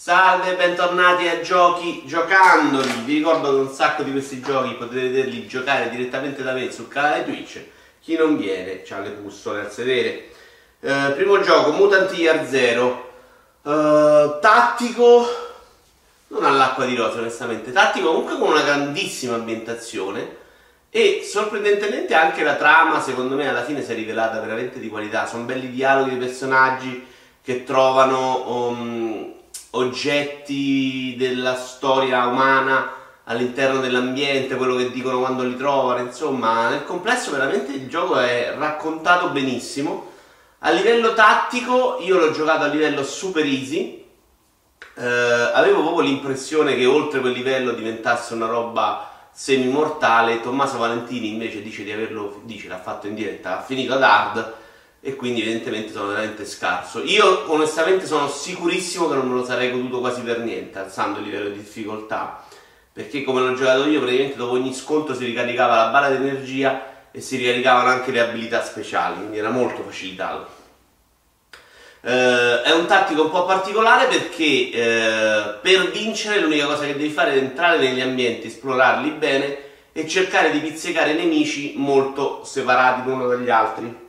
Salve, bentornati a Giochi Giocandoli. Vi ricordo che un sacco di questi giochi potete vederli giocare direttamente da me sul canale Twitch. Chi non viene ha le pustole al sedere. Eh, primo gioco, Mutant Year Zero. Eh, tattico, non all'acqua di rose onestamente, tattico comunque con una grandissima ambientazione e sorprendentemente anche la trama secondo me alla fine si è rivelata veramente di qualità. Sono belli dialoghi dei personaggi che trovano... Um, oggetti della storia umana all'interno dell'ambiente, quello che dicono quando li trovano, insomma, nel complesso veramente il gioco è raccontato benissimo. A livello tattico io l'ho giocato a livello super easy, eh, avevo proprio l'impressione che oltre quel livello diventasse una roba semi-mortale, Tommaso Valentini invece dice di averlo, dice l'ha fatto in diretta, ha finito ad hard, e quindi evidentemente sono veramente scarso. Io onestamente sono sicurissimo che non me lo sarei goduto quasi per niente, alzando il livello di difficoltà, perché come l'ho giocato io praticamente dopo ogni scontro si ricaricava la barra d'energia e si ricaricavano anche le abilità speciali, quindi era molto facilitato. Uh, è un tattico un po' particolare perché uh, per vincere l'unica cosa che devi fare è entrare negli ambienti, esplorarli bene e cercare di pizzicare nemici molto separati l'uno dagli altri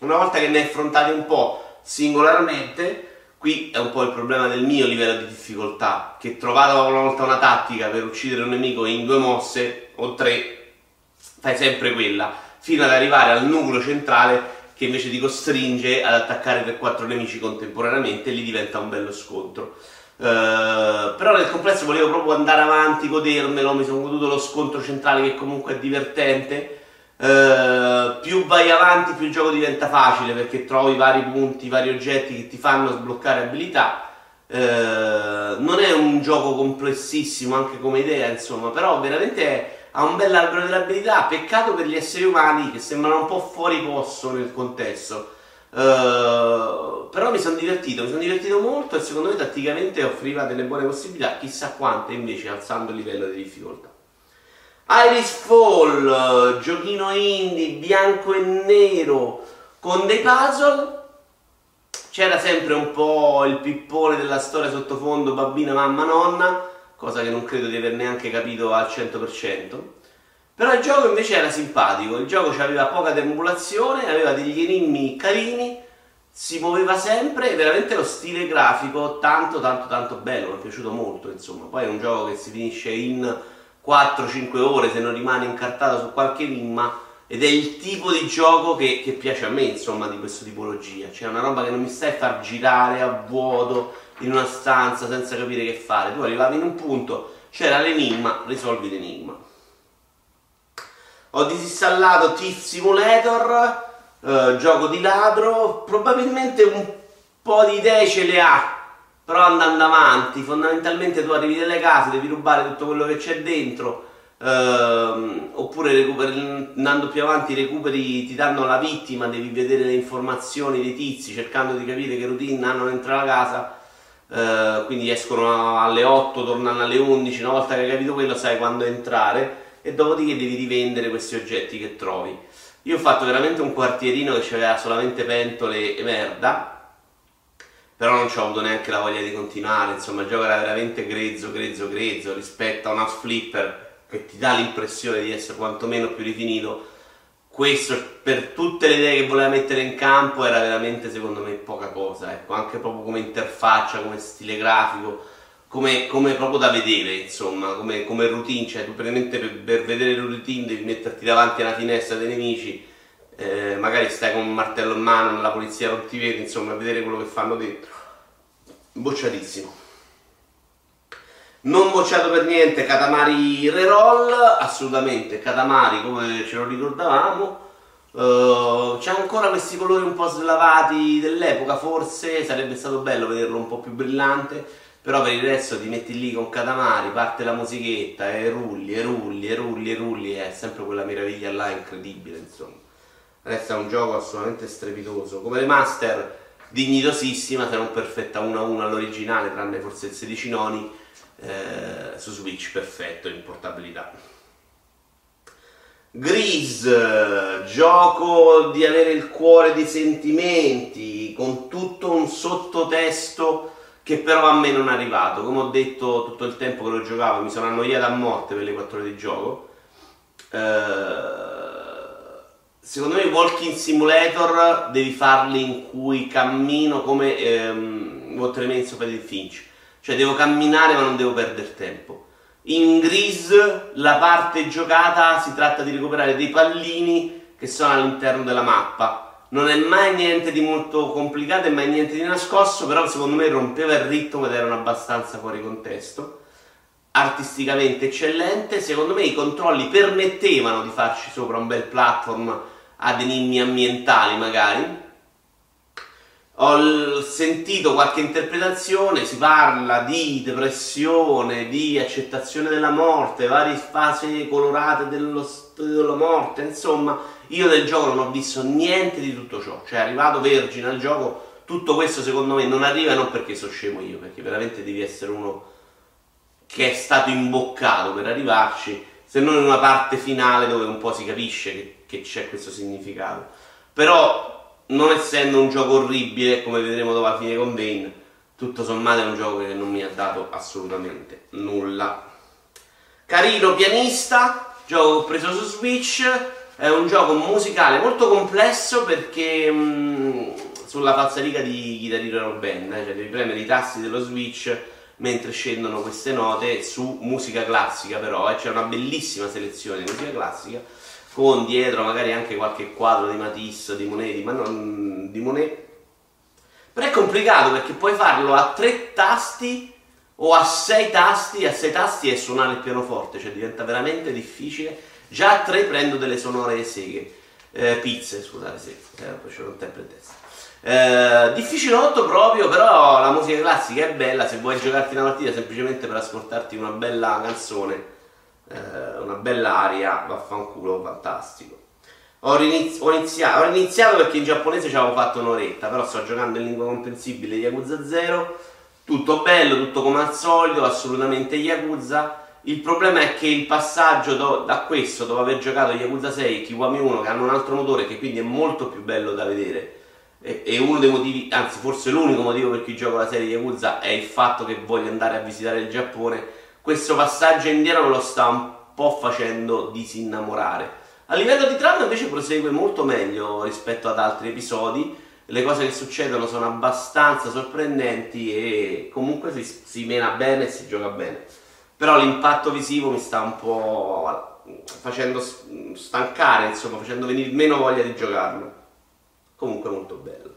una volta che ne hai affrontati un po' singolarmente, qui è un po' il problema del mio livello di difficoltà, che trovata una volta una tattica per uccidere un nemico in due mosse o tre, fai sempre quella, fino ad arrivare al nucleo centrale che invece ti costringe ad attaccare 3-4 nemici contemporaneamente e lì diventa un bello scontro. Uh, però nel complesso volevo proprio andare avanti, godermelo, mi sono goduto lo scontro centrale che comunque è divertente Uh, più vai avanti più il gioco diventa facile perché trovi vari punti, vari oggetti che ti fanno sbloccare abilità. Uh, non è un gioco complessissimo anche come idea, insomma, però veramente è, ha un bel albero delle abilità. Peccato per gli esseri umani che sembrano un po' fuori posto nel contesto. Uh, però mi sono divertito, mi sono divertito molto e secondo me tatticamente offriva delle buone possibilità, chissà quante invece alzando il livello di difficoltà. Iris Fall, giochino indie, bianco e nero, con dei puzzle. C'era sempre un po' il pippone della storia sottofondo bambina, mamma, nonna, cosa che non credo di aver neanche capito al 100%. Però il gioco invece era simpatico, il gioco aveva poca temulazione, aveva degli enigmi carini, si muoveva sempre veramente lo stile grafico tanto tanto tanto bello, mi è piaciuto molto insomma. Poi è un gioco che si finisce in 4-5 ore se non rimane incartato su qualche enigma ed è il tipo di gioco che, che, piace a me, insomma, di questa tipologia. Cioè una roba che non mi stai a far girare a vuoto in una stanza senza capire che fare. Tu arrivavi in un punto, c'era l'enigma, risolvi l'enigma. Ho disinstallato Thief Simulator, eh, gioco di ladro, probabilmente un po' di idee ce le ha però andando avanti, fondamentalmente tu arrivi nelle case, devi rubare tutto quello che c'è dentro, ehm, oppure recuperi, andando più avanti recuperi, ti danno la vittima, devi vedere le informazioni dei tizi cercando di capire che routine hanno dentro la casa, eh, quindi escono alle 8, tornano alle 11, una volta che hai capito quello sai quando entrare e dopodiché devi rivendere questi oggetti che trovi. Io ho fatto veramente un quartierino che aveva solamente pentole e merda, però non ci ho avuto neanche la voglia di continuare, insomma il gioco era veramente grezzo, grezzo, grezzo rispetto a una flipper che ti dà l'impressione di essere quantomeno più rifinito. Questo per tutte le idee che voleva mettere in campo era veramente secondo me poca cosa, ecco, anche proprio come interfaccia, come stile grafico, come, come proprio da vedere, insomma, come, come routine, cioè tu praticamente per, per vedere il routine devi metterti davanti alla finestra dei nemici eh, magari stai con un martello in mano, la polizia non ti vede, insomma, a vedere quello che fanno dentro. Bocciatissimo. Non bocciato per niente Katamari Reroll, assolutamente Katamari come ce lo ricordavamo. Uh, c'è ancora questi colori un po' slavati dell'epoca, forse sarebbe stato bello vederlo un po' più brillante, però per il resto ti metti lì con Katamari, parte la musichetta e rulli, e rulli, e rulli, e rulli, è sempre quella meraviglia là incredibile, insomma resta un gioco assolutamente strepitoso. Come le Master, dignitosissima, se non perfetta 1 a 1 all'originale, tranne forse il 16 noni, eh, su Switch perfetto in portabilità. Grease, gioco di avere il cuore dei sentimenti, con tutto un sottotesto che però a me non è arrivato. Come ho detto tutto il tempo che lo giocavo, mi sono annoiato a morte per le 4 ore di gioco. Eh, secondo me i walking simulator devi farli in cui cammino come ehm, What Remains of Edith Finch. Cioè devo camminare ma non devo perdere tempo. In Grease la parte giocata si tratta di recuperare dei pallini che sono all'interno della mappa non è mai niente di molto complicato e mai niente di nascosto, però secondo me rompeva il ritmo ed erano abbastanza fuori contesto. Artisticamente eccellente, secondo me i controlli permettevano di farci sopra un bel platform ad enigmi ambientali magari. Ho sentito qualche interpretazione, si parla di depressione, di accettazione della morte, varie fasi colorate dello della morte, insomma, io del gioco non ho visto niente di tutto ciò, cioè arrivato vergine al gioco, tutto questo secondo me non arriva non perché sono scemo io, perché veramente devi essere uno che è stato imboccato per arrivarci, se non in una parte finale dove un po' si capisce che, che c'è questo significato. Però, non essendo un gioco orribile, come vedremo dopo la fine con Bane, tutto sommato è un gioco che non mi ha dato assolutamente nulla. Carino pianista, gioco che ho preso su Switch, è un gioco musicale molto complesso perché mh, mm, sulla falsariga di Guitar Hero Band, eh, cioè devi premere i tasti dello Switch mentre scendono queste note su musica classica però, eh, c'è una bellissima selezione di musica classica con dietro magari anche qualche quadro di Matisse, di Monet, di, Man- di Monet. Però è complicato perché puoi farlo a tre tasti o a sei tasti, a sei tasti e suonare il pianoforte, cioè diventa veramente difficile Già a 3 prendo delle sonore seghe. Eh, pizze, scusate, sì, eh, poi c'è un tempo in testa. Eh, difficilotto proprio, però la musica classica è bella, se vuoi giocarti una partita semplicemente per ascoltarti una bella canzone, eh, una bella aria, vaffanculo, fantastico. Ho, riniz- ho, iniziato, ho, iniziato, perché in giapponese ci avevo fatto un'oretta, però sto giocando in lingua comprensibile Yakuza 0, tutto bello, tutto come al solito, assolutamente Yakuza il problema è che il passaggio do, da questo, dopo aver giocato Yakuza 6 e Kiwami 1, che hanno un altro motore che quindi è molto più bello da vedere, e, uno dei motivi, anzi forse l'unico motivo per cui gioco la serie Yakuza è il fatto che voglio andare a visitare il Giappone, questo passaggio indietro lo sta un po' facendo disinnamorare. A livello di trama invece prosegue molto meglio rispetto ad altri episodi, le cose che succedono sono abbastanza sorprendenti e comunque si, si mena bene e si gioca bene però l'impatto visivo mi sta un po' facendo stancare, insomma, facendo venire meno voglia di giocarlo. Comunque molto bello.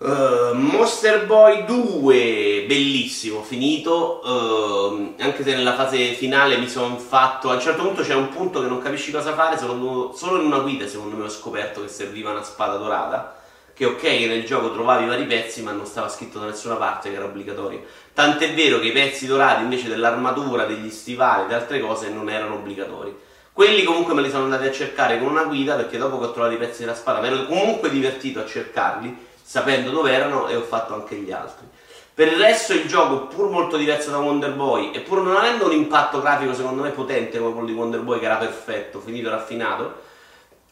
Uh, Monster Boy 2, bellissimo, finito, uh, anche se nella fase finale mi sono fatto, a un certo punto c'è un punto che non capisci cosa fare, solo in una guida secondo me ho scoperto che serviva una spada dorata che ok nel gioco trovavi vari pezzi ma non stava scritto da nessuna parte che era obbligatorio. Tant'è vero che i pezzi dorati invece dell'armatura, degli stivali, e altre cose non erano obbligatori. Quelli comunque me li sono andati a cercare con una guida perché dopo che ho trovato i pezzi della spada mi ero comunque divertito a cercarli, sapendo dove erano e ho fatto anche gli altri. Per il resto il gioco, pur molto diverso da Wonder Boy e pur non avendo un impatto grafico secondo me potente come quello di Wonder Boy che era perfetto, finito, raffinato,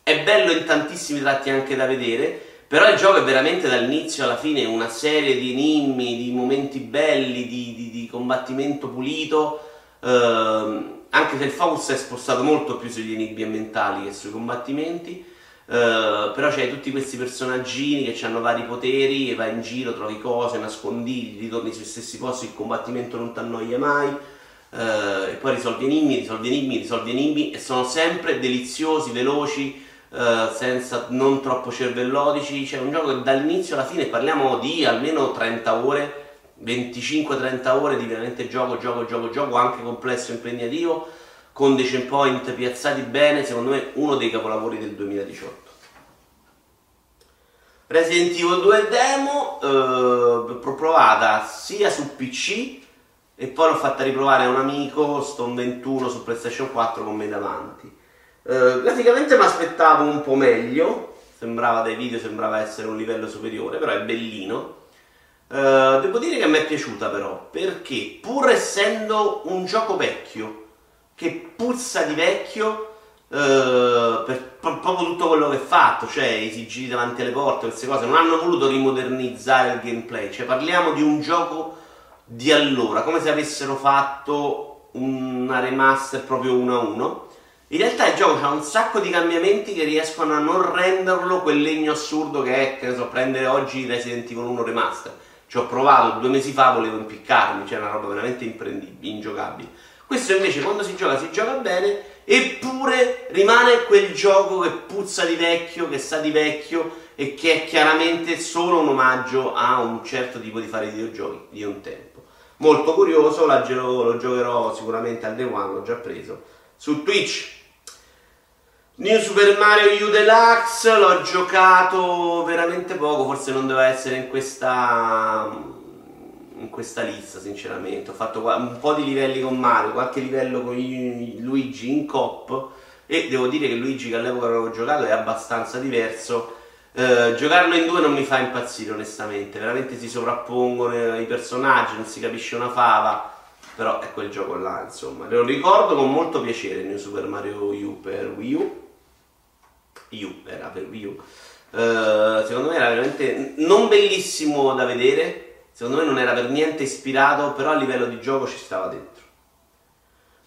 è bello in tantissimi tratti anche da vedere però il gioco è veramente dall'inizio alla fine una serie di enigmi, di momenti belli, di, di, di combattimento pulito, ehm, anche se il focus è spostato molto più sugli enigmi ambientali che sui combattimenti. Uh, però c'hai tutti questi personaggini che hanno vari poteri e vai in giro, trovi cose, nascondigli, ritorni sui stessi posti, il combattimento non ti annoia mai. Uh, e poi risolvi enigmi, risolvi enigmi, risolvi enigmi e sono sempre deliziosi, veloci, eh, senza non troppo cervellotici, c'è un gioco che dall'inizio alla fine parliamo di almeno 30 ore, 25-30 ore di veramente gioco, gioco, gioco, gioco, anche complesso e impegnativo, con dei checkpoint piazzati bene, secondo me uno dei capolavori del 2018. Resident Evil 2 demo, eh, provata sia su PC e poi l'ho fatta riprovare a un amico, Stone 21 su PlayStation 4 con me davanti. Eh, graficamente mi aspettavo un po' meglio, sembrava dai video, sembrava essere un livello superiore, però è bellino. Uh, devo dire che mi è piaciuta però, perché pur essendo un gioco vecchio, che puzza di vecchio, Uh, per proprio tutto quello che è fatto, cioè i sigilli davanti alle porte, queste cose, non hanno voluto rimodernizzare il gameplay, cioè parliamo di un gioco di allora, come se avessero fatto una remaster proprio uno a uno. In realtà il gioco ha un sacco di cambiamenti che riescono a non renderlo quel legno assurdo che è, che ne so, prendere oggi Resident Evil 1 remaster. Ci ho provato due mesi fa, volevo impiccarmi, cioè una roba veramente imprendibile, ingiocabile. Questo invece quando si gioca si gioca bene, eppure rimane quel gioco che puzza di vecchio, che sa di vecchio e che è chiaramente solo un omaggio a un certo tipo di fare videogiochi di un tempo. Molto curioso, lo giocherò sicuramente al Day One, l'ho già preso su Twitch. New Super Mario U Deluxe l'ho giocato veramente poco, forse non doveva essere in questa in questa lista, sinceramente. Ho fatto un po' di livelli con Mario, qualche livello con Luigi in cop e devo dire che Luigi che all'epoca avevo giocato è abbastanza diverso. Eh, giocarlo in due non mi fa impazzire onestamente, veramente si sovrappongono i personaggi, non si capisce una fava, però è quel gioco là, insomma. Lo ricordo con molto piacere il New Super Mario U per Wii U. U era per Wii U. Eh, secondo me era veramente non bellissimo da vedere, secondo me non era per niente ispirato, però a livello di gioco ci stava dentro.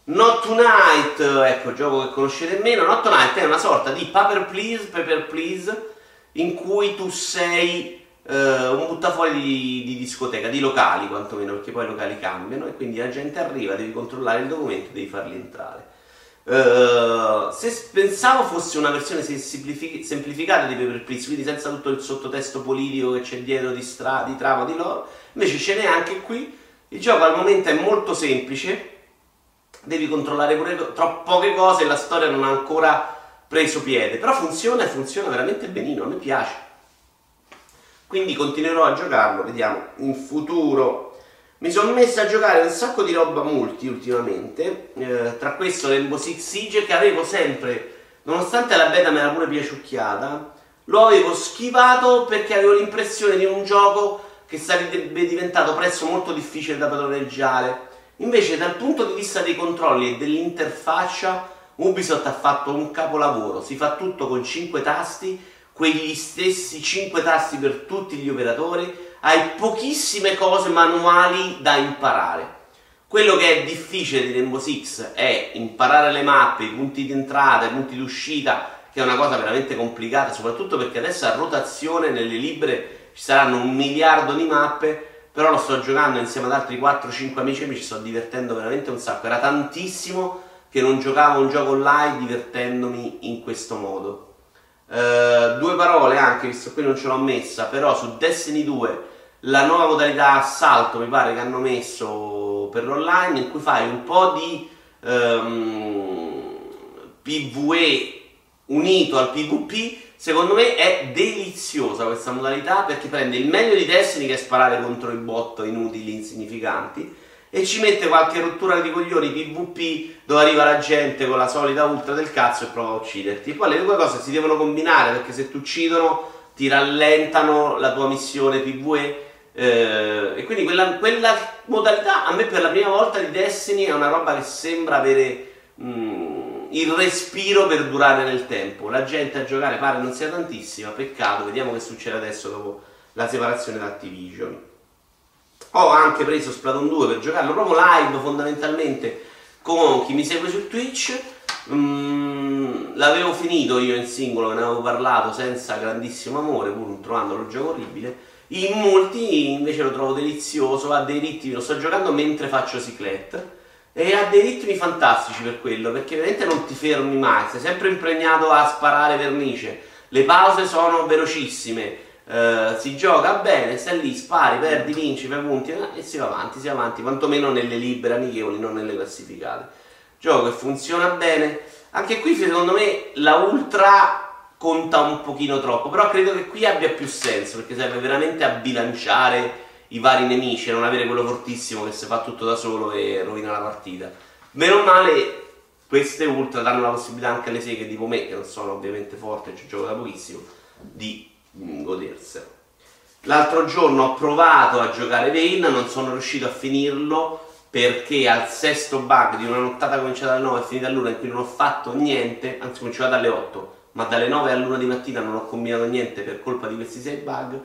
Not Tonight, ecco, gioco che conoscete meno. Not Tonight è una sorta di Paper Please, Paper Please, in cui tu sei uh, un buttafuori di, di, discoteca, di locali quantomeno, perché poi i locali cambiano e quindi la gente arriva, devi controllare il documento, devi farli entrare. Uh, se pensavo fosse una versione semplificata di Paper Please, quindi senza tutto il sottotesto politico che c'è dietro di, stra- di trama di loro, Invece ce n'è anche qui. Il gioco al momento è molto semplice, devi controllare pure troppo poche cose e la storia non ha ancora preso piede, però funziona e funziona veramente benino, a me piace. Quindi continuerò a giocarlo, vediamo in futuro. Mi sono messo a giocare un sacco di roba multi ultimamente, eh, tra questo Rainbow Six Siege che avevo sempre, nonostante la beta me l'ha pure piaciucchiata, lo avevo schivato perché avevo l'impressione di un gioco che sarebbe diventato presto molto difficile da padroneggiare. Invece dal punto di vista dei controlli e dell'interfaccia Ubisoft ha fatto un capolavoro, si fa tutto con 5 tasti, quegli stessi 5 tasti per tutti gli operatori, hai pochissime cose manuali da imparare. Quello che è difficile di Rainbow Six è imparare le mappe, i punti di entrata, i punti di uscita, che è una cosa veramente complicata, soprattutto perché adesso a rotazione nelle libere ci saranno un miliardo di mappe, però lo sto giocando insieme ad altri 4-5 amici e mi ci sto divertendo veramente un sacco. Era tantissimo che non giocavo un gioco online divertendomi in questo modo. Uh, due parole anche, visto qui non ce l'ho messa, però su Destiny 2 la nuova modalità assalto mi pare che hanno messo per l'online in cui fai un po' di um, ehm, PvE unito al PvP Secondo me è deliziosa questa modalità perché prende il meglio di Destiny che è sparare contro i bot inutili, insignificanti e ci mette qualche rottura di coglioni PvP dove arriva la gente con la solita ultra del cazzo e prova a ucciderti. Poi le due cose si devono combinare perché se ti uccidono ti rallentano la tua missione PvE eh, e quindi quella, quella, modalità a me per la prima volta di Destiny è una roba che sembra avere... Mm, il respiro per durare nel tempo. La gente a giocare pare non sia tantissima, peccato, vediamo che succede adesso dopo la separazione da Activision. Ho anche preso Splatoon 2 per giocarlo proprio live fondamentalmente con chi mi segue su Twitch. Mm, l'avevo finito io in singolo, ne avevo parlato senza grandissimo amore, pur trovandolo il gioco orribile. In molti invece lo trovo delizioso, ha dei ritmi, lo sto giocando mentre faccio ciclette e ha dei ritmi fantastici per quello, perché veramente non ti fermi mai, sei sempre impregnato a sparare vernice, le pause sono velocissime, Uh, si gioca bene, stai lì, spari, perdi, vinci, fai punti eh, e si va avanti, si va avanti, quantomeno nelle libere amichevoli, non nelle classificate. Gioco che funziona bene. Anche qui secondo me la ultra conta un pochino troppo, però credo che qui abbia più senso perché serve veramente a bilanciare i vari nemici e non avere quello fortissimo che si fa tutto da solo e rovina la partita. Meno male queste ultra danno la possibilità anche alle seghe tipo me, che non sono ovviamente forte, ci gioco da pochissimo, di mm, goderselo. L'altro giorno ho provato a giocare Vayne, non sono riuscito a finirlo perché al sesto bug di una nottata cominciata alle 9 e finita all'una in cui non ho fatto niente, anzi cominciata alle 8, ma dalle 9 all'una di mattina non ho combinato niente per colpa di questi 6 bug,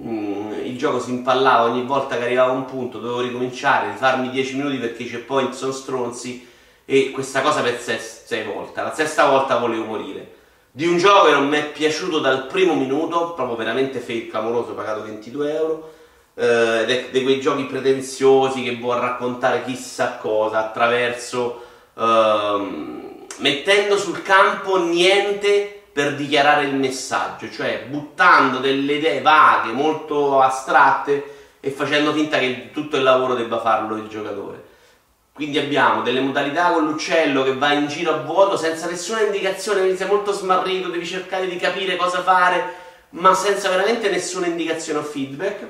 mm, il gioco si impallava ogni volta che arrivava un punto, dovevo ricominciare, rifarmi 10 minuti perché i checkpoint sono stronzi e questa cosa per 6 volte, la sesta volta volevo morire. Di un gioco che non mi è piaciuto dal primo minuto, proprio veramente fake, clamoroso, pagato 22 euro, eh, di quei giochi pretenziosi che vuol raccontare chissà cosa attraverso ehm, mettendo sul campo niente per dichiarare il messaggio, cioè buttando delle idee vaghe, molto astratte e facendo finta che tutto il lavoro debba farlo il giocatore. Quindi abbiamo delle modalità con l'uccello che va in giro a vuoto senza nessuna indicazione, quindi sei molto smarrito, devi cercare di capire cosa fare, ma senza veramente nessuna indicazione o feedback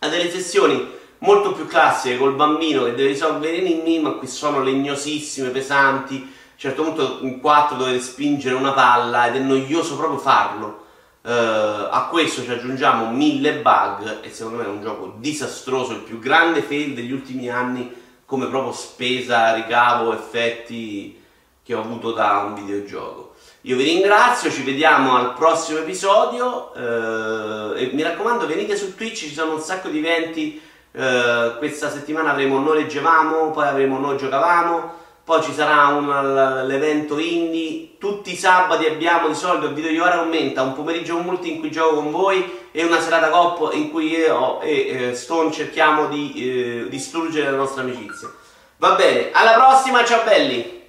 a delle sessioni molto più classiche col bambino che deve risolvere enigmi, ma qui sono legnosissime, pesanti. A un certo punto in 4 dovete spingere una palla ed è noioso proprio farlo. Uh, a questo ci aggiungiamo mille bug e secondo me è un gioco disastroso, il più grande fail degli ultimi anni come proprio spesa, ricavo, effetti che ho avuto da un videogioco. Io vi ringrazio, ci vediamo al prossimo episodio eh, e mi raccomando venite su Twitch, ci sono un sacco di eventi, eh, questa settimana avremo Noi leggevamo, poi avremo Noi giocavamo, poi ci sarà un, l'evento indie, tutti i sabati abbiamo di solito il video di ora aumenta, un pomeriggio multi in cui gioco con voi e una serata coppo in cui io e eh, Stone cerchiamo di eh, distruggere la nostra amicizia. Va bene, alla prossima, ciao belli!